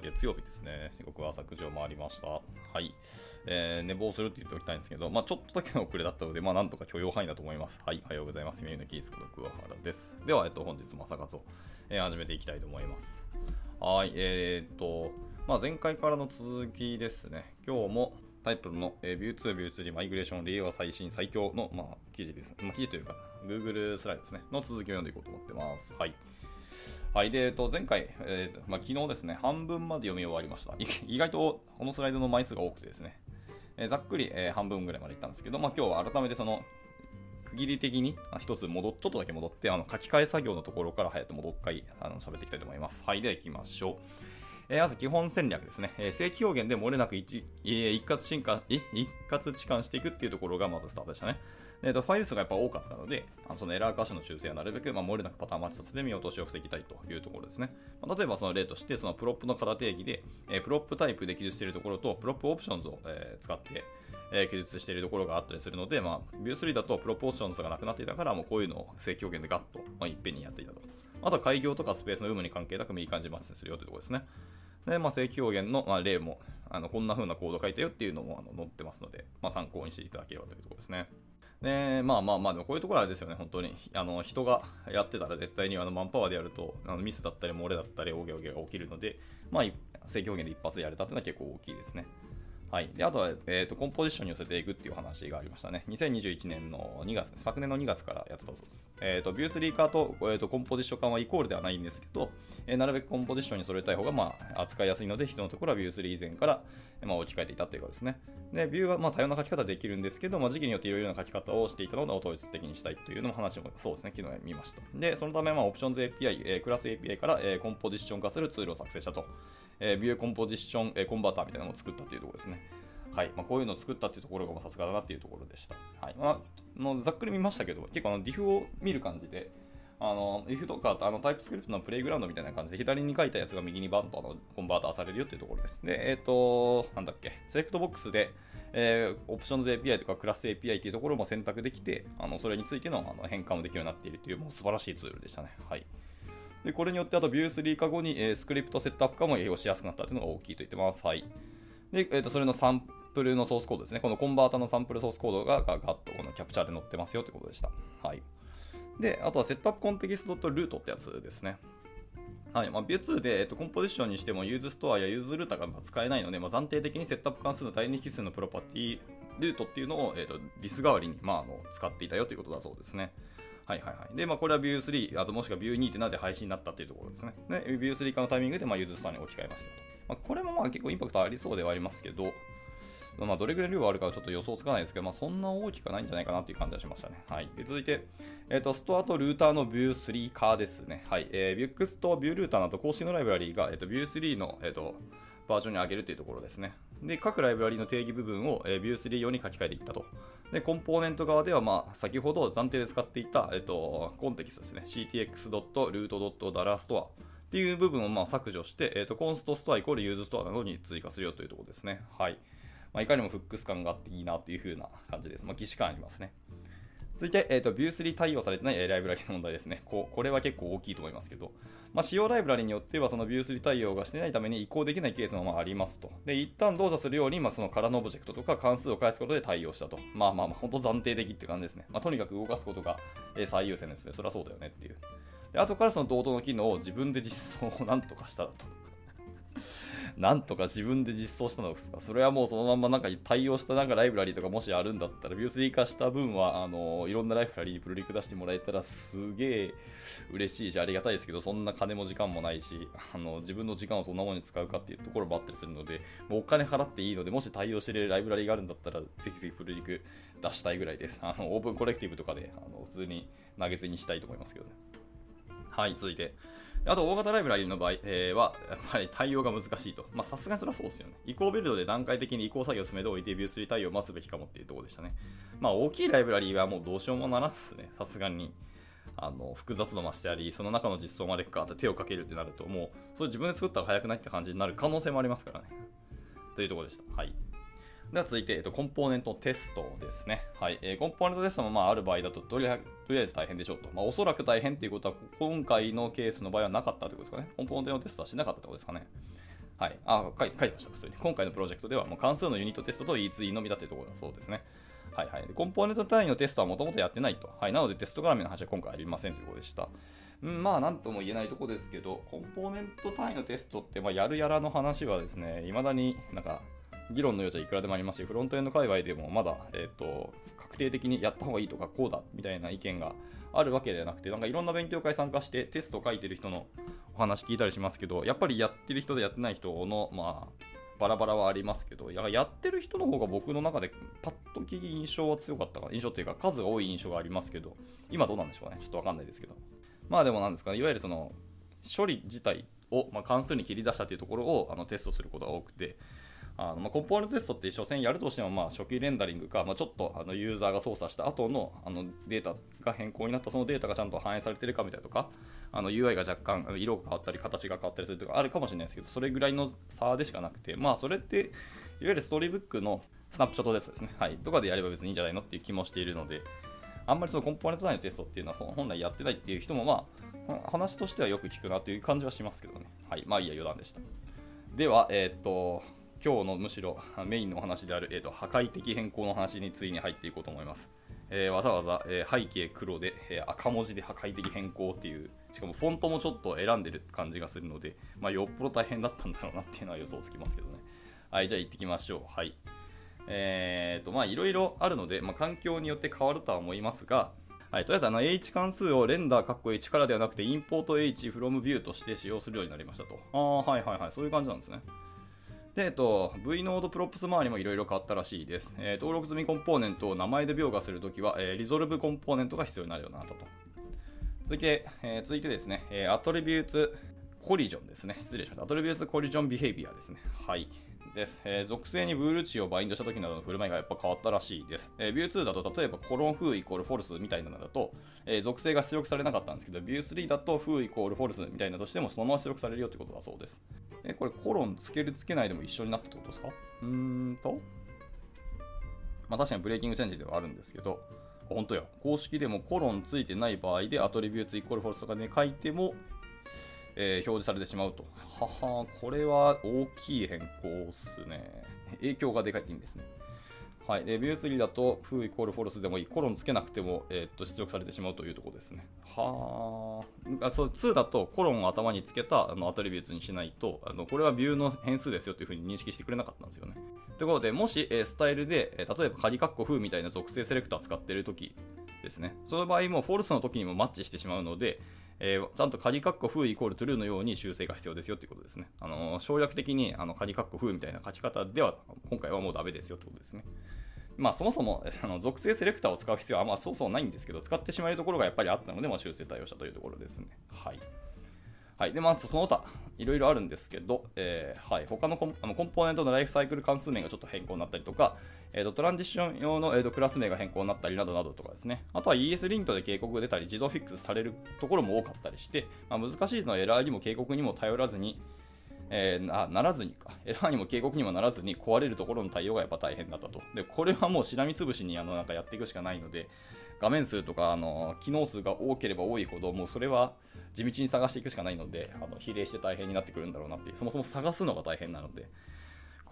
月曜日ですね。僕は朝9時を回りました。はい。えー、寝坊するって言っておきたいんですけど、まあ、ちょっとだけの遅れだったので、まあ、なんとか許容範囲だと思います。はい。おはようございます。メイのキースこと桑原です。では、えっと、本日も朝活を、えー、始めていきたいと思います。はい。えー、っと、まあ、前回からの続きですね。今日も、タイトルの、えー、ビュー2、ビュー3マイグレーション令和最新最強の、まあ、記事です。まあ、記事というか、Google スライドですね。の続きを読んでいこうと思ってます。はい。はい。で、えっと、前回、えーまあ、昨日ですね、半分まで読み終わりました。意外とこのスライドの枚数が多くてですね、えー、ざっくり、えー、半分ぐらいまでいったんですけど、まあ、今日は改めてその、区切り的に一つ戻っ、ちょっとだけ戻って、あの書き換え作業のところから早くもう一回あの喋っていきたいと思います。はい。では行きましょう。えー、まず基本戦略ですね。えー、正規表現で漏れなく一,、えー、一括進化、一括置換していくっていうところがまずスタートでしたね。えーと、ファイル数がやっぱ多かったので、あのそのエラー箇所の修正はなるべく、まあ、漏れなくパターン待ちさせて見落としを防ぎたいというところですね。まあ、例えばその例として、その prop の型定義で、えー、 PropType で記述しているところと、 PropOptions を、えー、使って、えー、記述しているところがあったりするので、まあ、 Vue 3だと PropOptions がなくなっていたから、もうこういうのを正規表現でガッと、まあ、いっぺんにやっていたと。あとは改行とかスペースの有無に関係なくいい感じにマッチするよというところですね。で、まあ、正規表現の、まあ、例も、あのこんな風なコード書いたよっていうのもあの載ってますので、まあ、参考にしていただければというところですね。で、まあまあまあ、でもこういうところはあれですよね、本当に。あの人がやってたら絶対にあのマンパワーでやると、あのミスだったり、漏れだったり、オゲオゲが起きるので、まあ、正規表現で一発でやれたっていうのは結構大きいですね。はい、であとは、えーと、 Composition に寄せていくっていう話がありましたね。2021年の2月、昨年の2月からやってたそうです。えーと、ビュースリーカーと,、えーと、 Composition 化はイコールではないんですけど、えー、なるべく Composition に揃えたい方が、まあ、扱いやすいので、人のところはビュースリー以前から、まあ、置き換えていたということですね。で、 Vue はまあ多様な書き方できるんですけど、まあ、時期によっていろいろな書き方をしていたので、統一的にしたいというのも話もそうですね、昨日見ました。で、そのため、まあ、 Options API、えー、 Class API から、えー、 Composition 化するツールを作成したと。えー、 Vue Composition、えー、 Converter みたいなのを作ったというところですね。はいまあ、こういうのを作ったっていうところがさすがだなっていうところでした。はいまあ、のざっくり見ましたけど、結構あの diff を見る感じで、あの if とかあの TypeScript の Playground みたいな感じで左に書いたやつが右にバンとあのコンバーターされるよっていうところです。で、えっ、ー、と、なんだっけ、セレクトボックスで、えー、 Options API とか Class API っていうところも選択できて、あのそれについてのあの変換もできるようになっているというもう素晴らしいツールでしたね。はい。で、これによってあと Vue3 化後に、えー、 script setup 化も利用しやすくなったというのが大きいと言ってます。はい。で、えーと、それのサンプルのソースコードですね。このコンバータのサンプルソースコードがガッとこのキャプチャーで載ってますよということでした。はい。で、あとは setup context と root ってやつですね。はいまあ、Vue2 で、えっと、 Composition にしても useStore や useRouter が使えないので、まあ、暫定的に setup 関数の第2引数のプロパティ root っていうのを、えっと、 this 代わりに、まあ、あの使っていたよということだそうですね。はいはいはい。で、まあ、これは Vue3、あともしくは Vue2.7 で廃止になったっていうところですね。で、Vue3 化のタイミングで、まあ、 useStore に置き換えました。まあ、これもまあ結構インパクトありそうではありますけど、まあ、どれぐらい量あるかはちょっと予想つかないですけど、まあ、そんな大きくないんじゃないかなっていう感じはしましたね。はい。で続いて、えーと、ストアとルーターの Vue3 化ですね。はい。えー、Vue と Vue ルーターなど公式のライブラリーが、えーと、Vue3 の、えーと、バージョンに上げるというところですね。で、各ライブラリの定義部分を、えー、Vue3 用に書き換えていったと。で、コンポーネント側では、まあ、先ほど暫定で使っていた、えっ、と、コンテキストですね。ctx.root.dollar っていう部分をまあ削除して、えーと、コンストストアイコールユーズストアなどに追加するよというところですね。はい。まあ、いかにも Hooks 感があっていいなという風な感じです。まあ、既視感ありますね。続いて、えーと、Vue3 対応されてないライブラリの問題ですね。ここれは結構大きいと思いますけど、まあ、使用ライブラリによってはその Vue3 対応がしてないために移行できないケースもまあありますと。で、一旦動作するように、まあ、その空のオブジェクトとか関数を返すことで対応したと。まあまあまあ、本当暫定的って感じですね。まあ、とにかく動かすことが最優先ですね。そりゃそうだよねっていう。で後からその同等の機能を自分で実装をなんとかしただと。なんとか自分で実装したのですか？それはもうそのまんまなんか対応したなんかライブラリとかもしあるんだったら、ビュー3化した分は、あのいろんなライブラリにプルリク出してもらえたらすげえ嬉しいし、ありがたいですけど、そんな金も時間もないし、あの自分の時間をそんなものに使うかっていうところもあったりするので、もうお金払っていいので、もし対応してるライブラリがあるんだったら、ぜひぜひプルリク出したいぐらいです。あのオープンコレクティブとかであの普通に投げ銭にしたいと思いますけどね。はい、続いて。あと、大型ライブラリの場合、えー、は、やっぱり対応が難しいと。まあ、さすがにそれはそうですよね。移行ビルドで段階的に移行作業を進めておいて、ビュー3対応を待つべきかもっていうところでしたね。まあ、大きいライブラリはもうどうしようもならんっすね。さすがに。あの複雑度増してあり、その中の実装までかって手をかけるってなると、もう、それ自分で作ったら早くないって感じになる可能性もありますからね。というところでした。はい。では続いて、えっと、コンポーネントテストですね。はい。えー、コンポーネントテストもまあある場合だととりあえず大変でしょうと。まあ、おそらく大変っていうことは、今回のケースの場合はなかったということですかね。コンポーネントテストはしなかったってことですかね。はい。あ、書いてました、普通に。今回のプロジェクトでは、もう関数のユニットテストと E2E のみだというところだそうですね。はいはい。コンポーネント単位のテストはもともとやってないと。はい。なのでテスト絡みの話は今回ありませんということでした。うん、まあ、なんとも言えないとこですけど、コンポーネント単位のテストって、まあ、やるやらの話はですね、いまだになんか、議論の余地はいくらでもありますし、フロントエンド界隈でもまだ、え、ー、と、確定的にやった方がいいとか、こうだみたいな意見があるわけではなくて、なんかいろんな勉強会参加してテスト書いてる人のお話聞いたりしますけど、やっぱりやってる人でやってない人の、まあ、バラバラはありますけど、やってる人の方が僕の中でパッと聞き印象は強かったか印象っていうか数が多い印象がありますけど、今どうなんでしょうね。ちょっとわかんないですけど。まあでもなんですかね、いわゆるその処理自体を、まあ、関数に切り出したというところをあのテストすることが多くて、あのまあ、コンポーネントテストって所詮やるとしても、まあ、初期レンダリングか、まあ、ちょっとあのユーザーが操作した後のあのデータが変更になったそのデータがちゃんと反映されてるかみたいとか、あの UI が若干色が変わったり形が変わったりするとかあるかもしれないですけど、それぐらいの差でしかなくて、まあそれっていわゆるストーリーブックのスナップショットですね、はい、とかでやれば別にいいんじゃないのっていう気もしているので、あんまりそのコンポーネント内のテストっていうのは本来やってないっていう人も、まあ、話としてはよく聞くなという感じはしますけどね。はい、まあいいや、余談でした。では、えー、っと、今日のむしろ メインのお話である、えーと、破壊的変更の話についに入っていこうと思います。えー、わざわざ、えー、背景黒で、えー、赤文字で破壊的変更っていう、しかもフォントもちょっと選んでる感じがするので、まあ、よっぽど大変だったんだろうなっていうのは予想つきますけどね。はい、じゃあ行ってきましょう。はい。えーと、まあいろいろあるので、まあ、環境によって変わるとは思いますが、はい、とりあえずあの H 関数をレンダー H からではなくてインポート H from view として使用するようになりましたと。ああ、はいはいはい、そういう感じなんですね。で、えっと、V ノードプロップス周りもいろいろ変わったらしいです。えー、登録済みコンポーネントを名前で描画するときは、えー、 resolveComponent が必要になるようになったと。続いて、えー、続いてですね、えー、 Attributes Coercion ですね。失礼しました。 Attributes Coercion Behavior ですね。はい。です、えー、属性にブール値をバインドした時などの振る舞いがやっぱ変わったらしいです。えー、 Vue2だと例えばコロン foo イコール false みたいなのだと、えー、属性が出力されなかったんですけど、 Vue3だと foo イコール false みたいなとしてもそのまま出力されるよということだそうです。えこれコロンつけるつけないでも一緒になったってことですか？うーんと、まあ確かにブレーキングチェンジではあるんですけど、本当や。公式でもコロンついてない場合でアトリビューツイコールフォルスとかで書いても、えー、表示されてしまうと。はは、これは大きい変更っすね。影響がでかいって意味ですね。はい、でビュー3だと、フーイコールフォルスでもいい、コロンつけなくても、えー、っと出力されてしまうというところですね。はあ、そう2だとコロンを頭につけたあのアトリビューツにしないとあの、これはビューの変数ですよというふうに認識してくれなかったんですよね。ということで、もし、えー、スタイルで、えー、例えば仮括弧フみたいな属性セレクター使っているときですね、その場合もフォルスの時にもマッチしてしまうので、えー、ちゃんと仮括弧風イコール true のように修正が必要ですよということですね。あの省略的にあの仮括弧風みたいな書き方では今回はもうダメですよということですね。まあそもそも あの属性セレクターを使う必要はまあそうそうないんですけど、使ってしまえるところがやっぱりあったので、ま、修正対応したというところですね。はい。はい。で、まあ、その他、いろいろあるんですけど、えー、はい。他のコンあのコンポーネントのライフサイクル関数名がちょっと変更になったりとか、えーと、トランジション用の、えーと、クラス名が変更になったりなどなどとかですね。あとは ES リントで警告が出たり、自動フィックスされるところも多かったりして、まあ、難しいのはエラーにも警告にも頼らずに、えー、なならずにか、エラーにも警告にもならずに壊れるところの対応がやっぱ大変だったと。で、これはもうしらみつぶしにあのなんかやっていくしかないので、画面数とかあの機能数が多ければ多いほど、もうそれは地道に探していくしかないので、あの比例して大変になってくるんだろうなっていう、そもそも探すのが大変なので、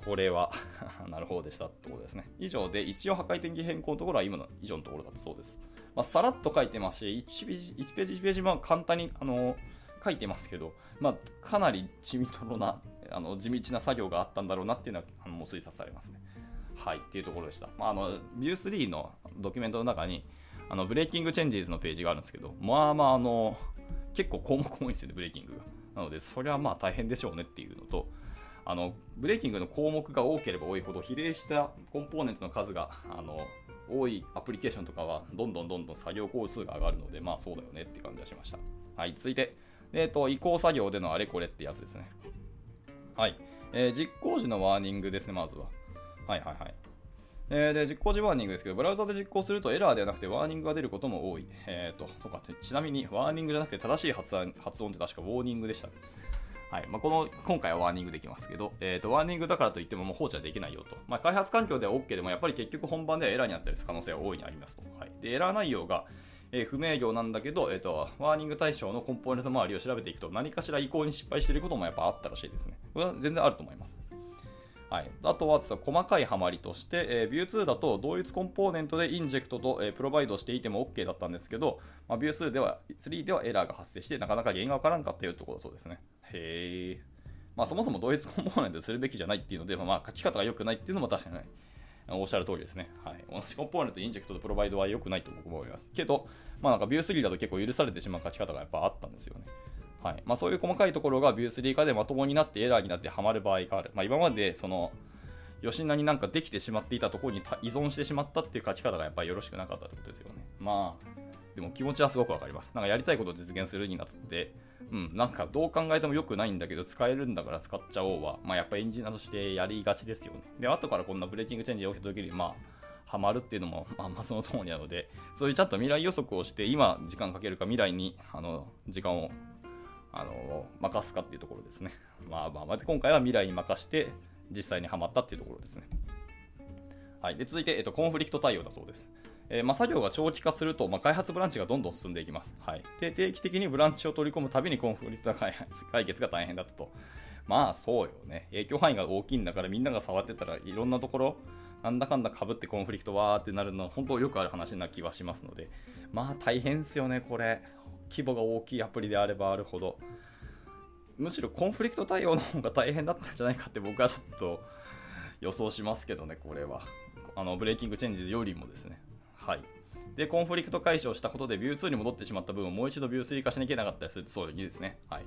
これは なるほどでしたってことですね。以上で、一応破壊的変更のところは今の以上のところだとそうです。まあ、さらっと書いてますし、1ページ、1ページ、1ページは簡単に、あの書いてますけど、まあ、かなり地味とろな、あの地道な作業があったんだろうなっていうのは、もう推察されますね。はい、っていうところでした。まあ、あの、View3 のドキュメントの中に、あの Breaking Changes のページがあるんですけど、まあまあ、あの、結構項目多いんですよね、 Breaking が。なので、それはまあ大変でしょうねっていうのと、あの Breaking の項目が多ければ多いほど比例したコンポーネントの数があの多いアプリケーションとかはどんどんどんどん作業工数が上がるのでまあそうだよねって感じがしました。はい続いて。えっ、ー、と移行作業でのあれこれってやつですね。はい、えー、実行時の warning ですねまずは。はいはいはい。えー、で実行時 warning ですけど、ブラウザで実行するとエラーではなくて warning が出ることも多い。えーと、そうかちなみに warning じゃなくて正しい発音発音って確か warning でした。はいまあ、この今回は warning できますけど、えーと、 warning だからといってももう放置はできないよと、まあ、開発環境では OK でもやっぱり結局本番ではエラーになったりする可能性は大いにありますと、はい、でエラー内容が、えー、不明瞭なんだけど、えーと、 warning 対象のコンポーネント周りを調べていくと何かしら移行に失敗していることもやっぱあったらしいですね。これは全然あると思います。はい、あとは細かいハマりとして、えー、Vue2 だと同一コンポーネントで inject と、えー、 provide していても OK だったんですけど、まあ、Vue2 では3ではエラーが発生してなかなか原因がわからんかったよってことだそうですね。へえ。まあ、そもそも同一コンポーネントするべきじゃないっていうので、まあ、書き方が良くないっていうのも確かにない。おっしゃる通りですね。はい。同じコンポーネント、 inject と provide は良くないと僕も思います。けど、まあなんか Vue3 だと結構許されてしまう書き方がやっぱあったんですよね。はいまあ、そういう細かいところが Vue3 化でまともになってエラーになってはまる場合がある。まあ、今までその吉名になんかできてしまっていたところに依存してしまったっていう書き方がやっぱりよろしくなかったってことですよね。まあ、でも気持ちはすごくわかります。なんかやりたいことを実現するになって、うん、なんかどう考えても良くないんだけど、使えるんだから使っちゃおうは、まあやっぱエンジニアとしてやりがちですよね。で、後からこんなブレーキングチェンジを起きた時に、まあ、ハマるっていうのも、まあ、まあその通りなので、そういうちゃんと未来予測をして、今時間かけるか未来にあの時間をあの任すかっていうところですね。まあまあ、まあ、今回は未来に任して、実際にはまったっていうところですね。はい、で続いて、えっと、コンフリクト対応だそうです。えー、まあ、作業が長期化すると、まあ、開発ブランチがどんどん進んでいきます。はい、で定期的にブランチを取り込むたびにコンフリクト 解決が大変だったと。まあそうよね。影響範囲が大きいんだからみんなが触ってたらいろんなところ、なんだかんだかぶってコンフリクトわーってなるのは本当よくある話な気はしますので、まあ大変ですよね、これ。規模が大きいアプリであればあるほど。むしろコンフリクト対応の方が大変だったんじゃないかって僕はちょっと予想しますけどね、これは。あの Breaking Change よりもですね。はい。で、コンフリクト解消したことで Vue2 に戻ってしまった分をもう一度 Vue3 化しなきゃいけなかったりすると、そういうですね。はい。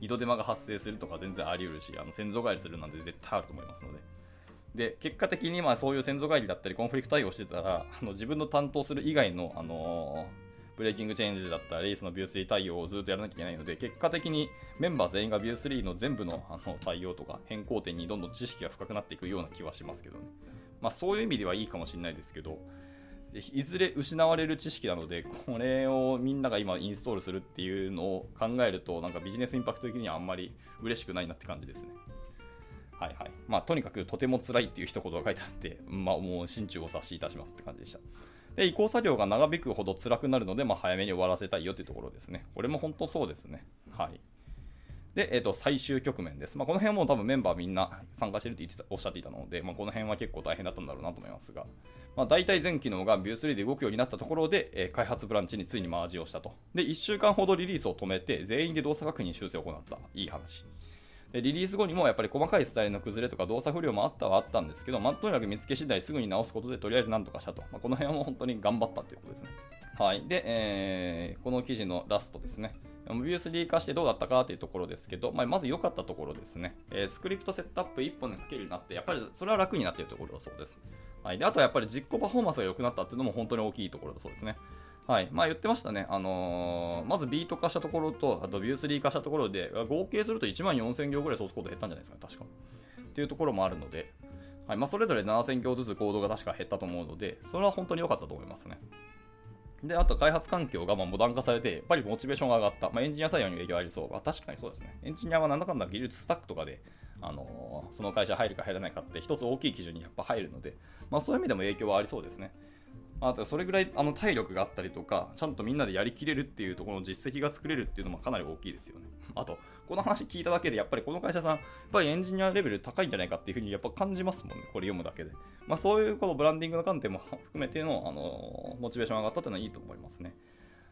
二度手間が発生するとか全然あり得るし、あの先祖返りするなんて絶対あると思いますので。で、結果的にまあそういう先祖返りだったり、コンフリクト対応してたら、あの自分の担当する以外の、あのーブレーキングチェンジだったり、その Vue3 対応をずっとやらなきゃいけないので、結果的にメンバー全員が Vue3 の全部のあの対応とか変更点にどんどん知識が深くなっていくような気はしますけどね。まあそういう意味ではいいかもしれないですけど、いずれ失われる知識なので、これをみんなが今インストールするっていうのを考えると、なんかビジネスインパクト的にはあんまり嬉しくないなって感じですね。はいはい。まあ、とにかくとても辛いっていう一言が書いてあって、まあ、もう心中を察しいたしますって感じでした。で、移行作業が長引くほど辛くなるので、まあ、早めに終わらせたいよというところですね。これも本当そうですね。はい。で、えー、と最終局面です。まあ、この辺はもう多分メンバーみんな参加してると言ってたおっしゃっていたので、まあ、この辺は結構大変だったんだろうなと思いますが、まあ、大体全機能が Vue3 で動くようになったところで、えー、開発ブランチについにマージをしたと。で、1週間ほどリリースを止めて、全員で動作確認修正を行った。いい話。でリリース後にもやっぱり細かいスタイルの崩れとか動作不良もあったはあったんですけど、まあ、とにかく見つけ次第すぐに直すことでとりあえずなんとかしたと。まあ、この辺はもう本当に頑張ったということですね。はい。で、えー、この記事のラストですね。Vue3 化してどうだったかというところですけど、まあ、まず良かったところですね、えー、 script setup 1本で書けるようになって、やっぱりそれは楽になっているところだそうです。はい、であとはやっぱり実行パフォーマンスが良くなったっていうのも本当に大きいところだそうですね。はい。まあ言ってましたね。あのー、まず Vite 化したところと、あと Vue3 化したところで、合計すると1万4000行ぐらいソースコード減ったんじゃないですか、確か。っていうところもあるので、はいまあ、それぞれ7000行ずつコードが確か減ったと思うので、それは本当に良かったと思いますね。で、あと開発環境がまモダン化されて、やっぱりモチベーションが上がった。まあ、エンジニア採用に影響ありそう。まあ、確かにそうですね。エンジニアはなんだかんだ技術スタックとかで、あのー、その会社入るか入らないかって一つ大きい基準にやっぱ入るので、まあ、そういう意味でも影響はありそうですね。あとそれぐらいあの体力があったりとか、ちゃんとみんなでやりきれるっていうところの実績が作れるっていうのもかなり大きいですよね。あと、この話聞いただけで、やっぱりこの会社さん、やっぱりエンジニアレベル高いんじゃないかっていうふうにやっぱ感じますもんね、これ読むだけで。まあそういうこのブランディングの観点も含めての、あのモチベーション上がったっていうのはいいと思いますね。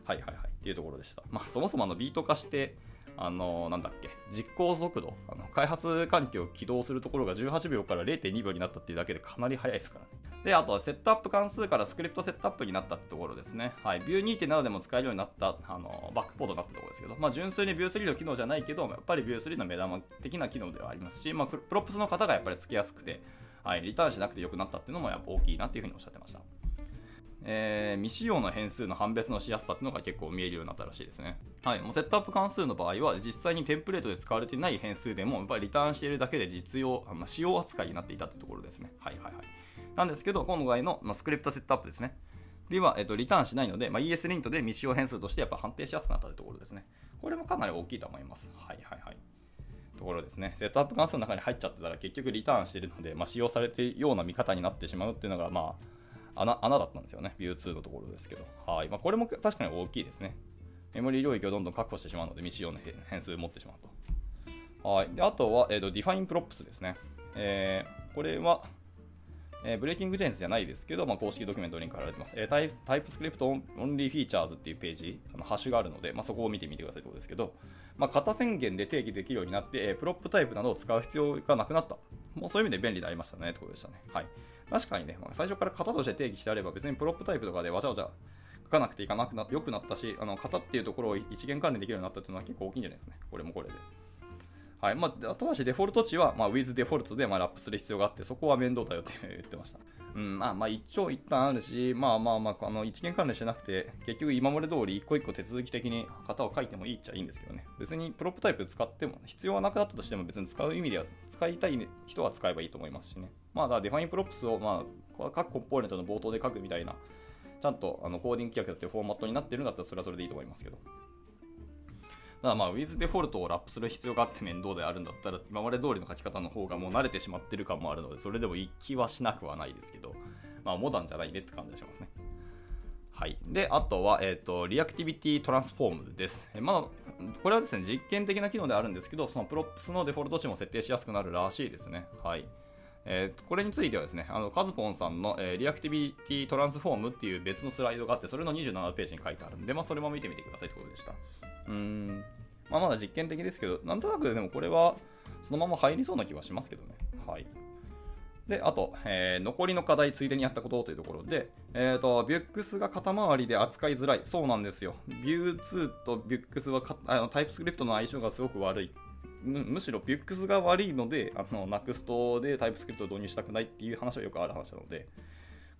はいはいはい。っていうところでした。まあそもそもあの Vite化して、あのなんだっけ、実行速度、あの開発環境を起動するところが18秒から0.2秒になったっていうだけでかなり早いですからね。で、あとはセットアップ関数から script setup になったってところですね。はい。Vue 2.7でも使えるようになった、あの backport になったところですけど、まあ、純粋に Vue 3の機能じゃないけど、やっぱり Vue 3の目玉的な機能ではありますし、まあ、 props の方がやっぱりつけやすくて、はい、リターンしなくて良くなったっていうのもやっぱ大きいなっていうふうにおっしゃってました。えー、未使用の変数の判別のしやすさっていうのが結構見えるようになったらしいですね。はい、もうセットアップ関数の場合は実際にテンプレートで使われていない変数でもやっぱりリターンしているだけで実用、まあ、使用扱いになっていたというところですね。はいはいはい。なんですけど、今回の、まあ、 script setup ですね。では、えっと、リターンしないので、まあ、ESLint で未使用変数としてやっぱ判定しやすくなったというところですね。これもかなり大きいと思います。はいはいはい。ところですね。セットアップ関数の中に入っちゃってたら結局リターンしているので、まあ、使用されているような見方になってしまうっていうのが、まあ、穴穴だったんですよね。 Vue 2のところですけど。はい。まあ、これも確かに大きいですね。メモリー領域をどんどん確保してしまうので、未使用の変数を持ってしまうと。はい。で、あとは、えーと、define props ですね。えー、これは、えー、 breaking changes じゃないですけど、まあ、公式ドキュメントリンク貼られてます。えー、タイ TypeScript only features っていうページ、あのハッシュがあるので、まあ、そこを見てみてくださいということですけど、まあ、型宣言で定義できるようになって、えー、プロップタイプなどを使う必要がなくなった。もうそういう意味で便利になりましたねってことでしたね。はい。確かにね、最初から型として定義してあれば、別にプロップタイプとかでわちゃわちゃ書かなくていかなくな良くなったし、あの型っていうところを一元管理できるようになったっていうのは結構大きいんじゃないですかね。これもこれで。はいまあ、後回しデフォルト値は、まあ、with デフォルトで、まあ、ラップする必要があって、そこは面倒だよって 言ってました。うん、まあまあ一長一短あるし、まあまあまあ、あの一元管理しなくて、結局今まで通り一個一個手続き的に型を書いてもいいっちゃいいんですけどね。別にプロップタイプ使っても、必要はなくなったとしても別に使う意味では、使いたい人は使えばいいと思いますしね。まあ、だ define props を、まあ、各コンポーネントの冒頭で書くみたいな、ちゃんとあのコーディング規約だってフォーマットになってるんだったらそれはそれでいいと思いますけど。ただまあ、with デフォルトをラップする必要があって面倒であるんだったら、今まで通りの書き方の方がもう慣れてしまってる感もあるので、それでも一気はしなくはないですけど、まあ、モダンじゃないねって感じがしますね。はい。で、あとは、えっ、ー、と、 reactivity transform です。えまあ、これはですね、実験的な機能であるんですけど、その props のデフォルト値も設定しやすくなるらしいですね。はい。えー、これについてはですね、あのカズポンさんの、えー、 reactivity transform っていう別のスライドがあって、それの27ページに書いてあるんで、まあ、それも見てみてくださいってことでした。うん。まあ、まだ実験的ですけど、なんとなくでもこれはそのまま入りそうな気はしますけどね。はい。で、あと、えー、残りの課題ついでにやったことというところで、えっ、ー、と、 Vuex が型周りで扱いづらい。そうなんですよ。 Vue 2と Vuex はあの TypeScript の相性がすごく悪い。むしろビュックスが悪いので、あの、ナクストでタイプスクリプトを導入したくないっていう話はよくある話なので、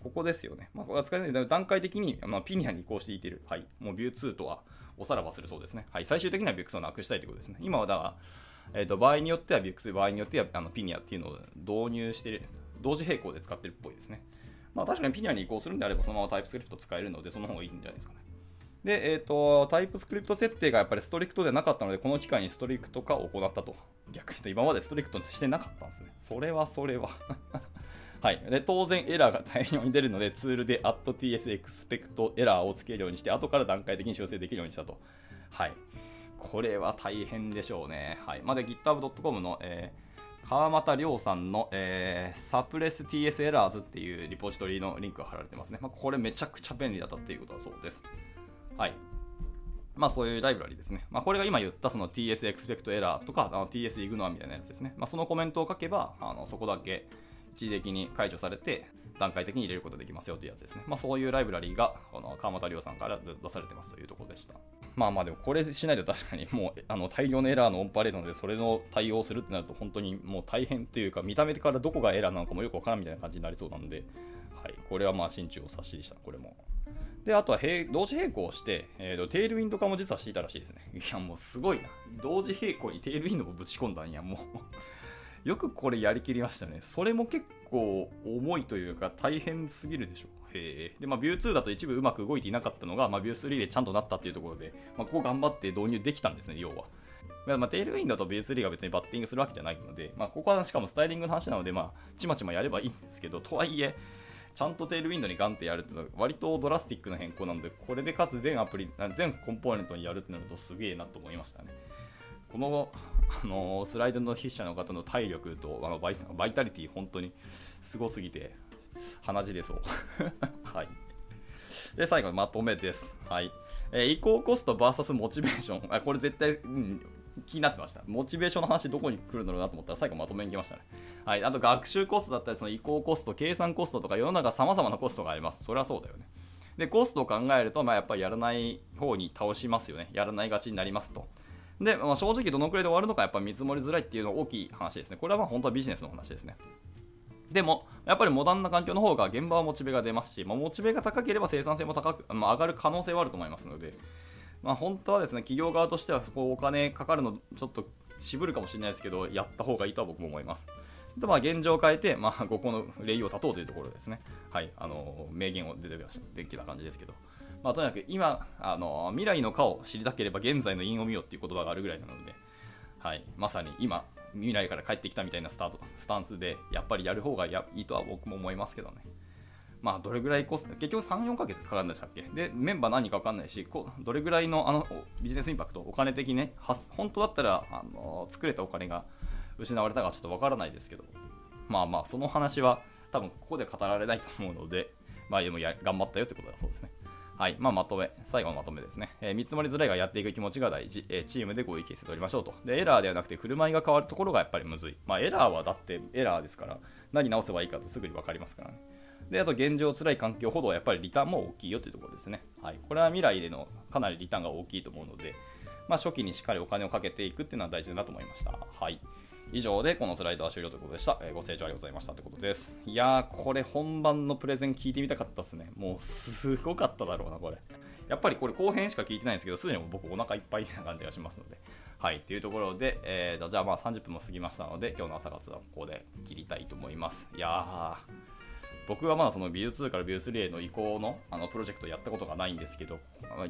ここですよね。まあ、これは使えない段階的に、まあ、ピニアに移行していってる。はい。もうビュー2とはおさらばするそうですね。はい。最終的にはビュックスをなくしたいということですね。今はだから、えーと、場合によってはビュックス、場合によってはあのピニアっていうのを導入して、同時並行で使ってるっぽいですね。まあ確かにピニアに移行するんであればそのままタイプスクリプト使えるので、その方がいいんじゃないですかね。で、えっ、ー、と、タイプスクリプト設定がやっぱりストリクトでなかったので、この機会にストリクト化を行ったと。逆に言うと、今までストリクトにしてなかったんですね。それはそれははい。で、当然エラーが大量に出るので、ツールで @tsexpect エラーをつけるようにして、後から段階的に修正できるようにしたと。はい。これは大変でしょうね。はい。まで、github.com の、えー、川又亮さんの、えー、サプレス TS エラーズっていうリポジトリのリンクが貼られてますね。まあ、これめちゃくちゃ便利だったっていうことだそうです。はい。まあそういうライブラリですね。まあこれが今言ったその TS expect error とか TS ignore みたいなやつですね。まあそのコメントを書けば、あのそこだけ一時的に解除されて、段階的に入れることできますよというやつですね。まあそういうライブラリーが、この川又亮さんから出されてますというところでした。まあまあでもこれしないと確かにもうあの大量のエラーのオンパレードなのでそれの対応するってなると本当にもう大変というか見た目からどこがエラーなのかもよくわからんみたいな感じになりそうなので、はい、これはまあ心中を察しでした、これも。で、あとは同時並行して、えーと、テールウィンド化も実はしていたらしいですね。いや、もうすごいな。同時並行にテールウィンドもぶち込んだんや、もうよくこれやりきりましたね。それも結構重いというか大変すぎるでしょ。へで、まあ、ビュー2だと一部うまく動いていなかったのが、まあ、ビュー3でちゃんとなったっていうところで、まあ、ここ頑張って導入できたんですね、要は。まあ、テールウィンドとビュー3が別にバッティングするわけじゃないので、まあ、ここはしかもスタイリングの話なので、まあ、ちまちまやればいいんですけど、とはいえ、ちゃんとテールウィンドにガンってやるってのは割とドラスティックな変更なので、これでかつ全アプリ、全コンポーネントにやるってなるとすげえなと思いましたね。この、あのスライドの筆者の方の体力とあのバイバイタリティ本当にすごすぎて鼻血出そう。はい。で、最後にまとめです。はい。えー、移行コスト VS モチベーション。あこれ絶対、うん、気になってました。モチベーションの話どこに来るんだろうなと思ったら最後まとめに来ましたね。はい。あと学習コストだったり、その移行コスト、計算コストとか世の中様々なコストがあります。それはそうだよね。で、コストを考えると、まあ、やっぱりやらない方に倒しますよね。やらないがちになりますと。で、まあ、正直どのくらいで終わるのかやっぱ見積もりづらいっていうのは大きい話ですね。これはまあ本当はビジネスの話ですね。でも、やっぱりモダンな環境の方が現場はモチベが出ますし、まあ、モチベが高ければ生産性も高く、まあ、上がる可能性はあると思いますので、まあ、本当はですね、企業側としてはそこお金かかるのちょっと渋るかもしれないですけど、やった方がいいとは僕も思います。で、まあ、現状を変えて、まあ、ここの礼を立とうというところですね。はい、あの、名言を出てきた感じですけど。まあ、とにかく今、あの、未来の顔を知りたければ現在の因を見よっていう言葉があるぐらいなので、はい、まさに今、未来から帰ってきたみたいなスタートスタンスで、やっぱりやる方がいいとは僕も思いますけどね。まあ、どれぐらいコス、結局3、4ヶ月かかるんでしたっけ？で、メンバー何か分かんないし、こどれぐらいのあのビジネスインパクト、お金的ね、本当だったらあの作れたお金が失われたかちょっと分からないですけど、まあまあ、その話は多分ここで語られないと思うので、まあ、でもや頑張ったよってことだそうですね。はい。まあ、まとめ。最後のまとめですね。えー、見積もりづらいがやっていく気持ちが大事。えー、チームで合意形成取りましょうと。で、エラーではなくて、振る舞いが変わるところがやっぱりむずい。まあ、エラーはだってエラーですから、何直せばいいかってすぐに分かりますからね。で、あと現状辛い環境ほどやっぱりリターンも大きいよというところですね。はい。これは未来でのかなりリターンが大きいと思うので、まあ、初期にしっかりお金をかけていくっていうのは大事だなと思いました。はい。以上でこのスライドは終了ということでした。えー、ご清聴ありがとうございましたということです。いやー、これ本番のプレゼン聞いてみたかったっすね。もうすごかっただろうな、これ。やっぱりこれ後編しか聞いてないんですけど、すでに僕お腹いっぱいな感じがしますので。はい、というところで、えー、じゃあまあ30分も過ぎましたので、今日の朝活はここで切りたいと思います。いやー、僕はまだそのビュー2からビュー3への移行のあのプロジェクトをやったことがないんですけど、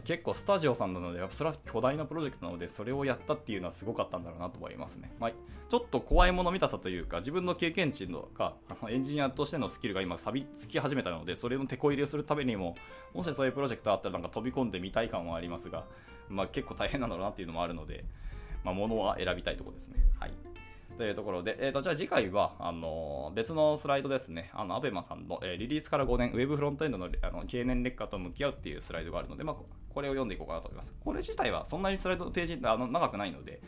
結構スタジオさんなので、それは巨大なプロジェクトなので、それをやったっていうのはすごかったんだろうなと思いますね。まあ、ちょっと怖いもの見たさというか、自分の経験値のか、エンジニアとしてのスキルが今錆びつき始めたので、それの手こ入れをするためにも、もしそういうプロジェクトあったらなんか飛び込んでみたい感はありますが、まあ、結構大変なんだろうなっていうのもあるので、まあ、物は選びたいところですね。はい。というところで、えーと、じゃあ次回はあの別のスライドですね、あのアベマさんの、えー、リリースから5年、ウェブフロントエンドのあの経年劣化と向き合うっていうスライドがあるので、まあ、これを読んでいこうかなと思います。これ自体はそんなにスライドページあの長くないので、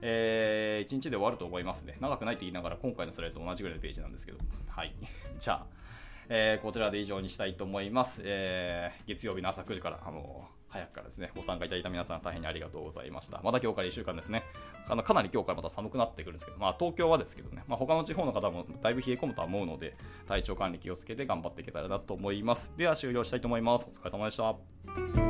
えー、1日で終わると思いますね。長くないと言いながら、今回のスライドと同じぐらいのページなんですけど、はい。じゃあ、えー、こちらで以上にしたいと思います。えー、月曜日の朝9時から、あの早くからですね、ご参加いただいた皆さん大変にありがとうございました。また今日から1週間ですね。あのかなり今日からまた寒くなってくるんですけど、まあ東京はですけどね、まあ他の地方の方もだいぶ冷え込むとは思うので、体調管理気をつけて頑張っていけたらなと思います。では終了したいと思います。お疲れ様でした。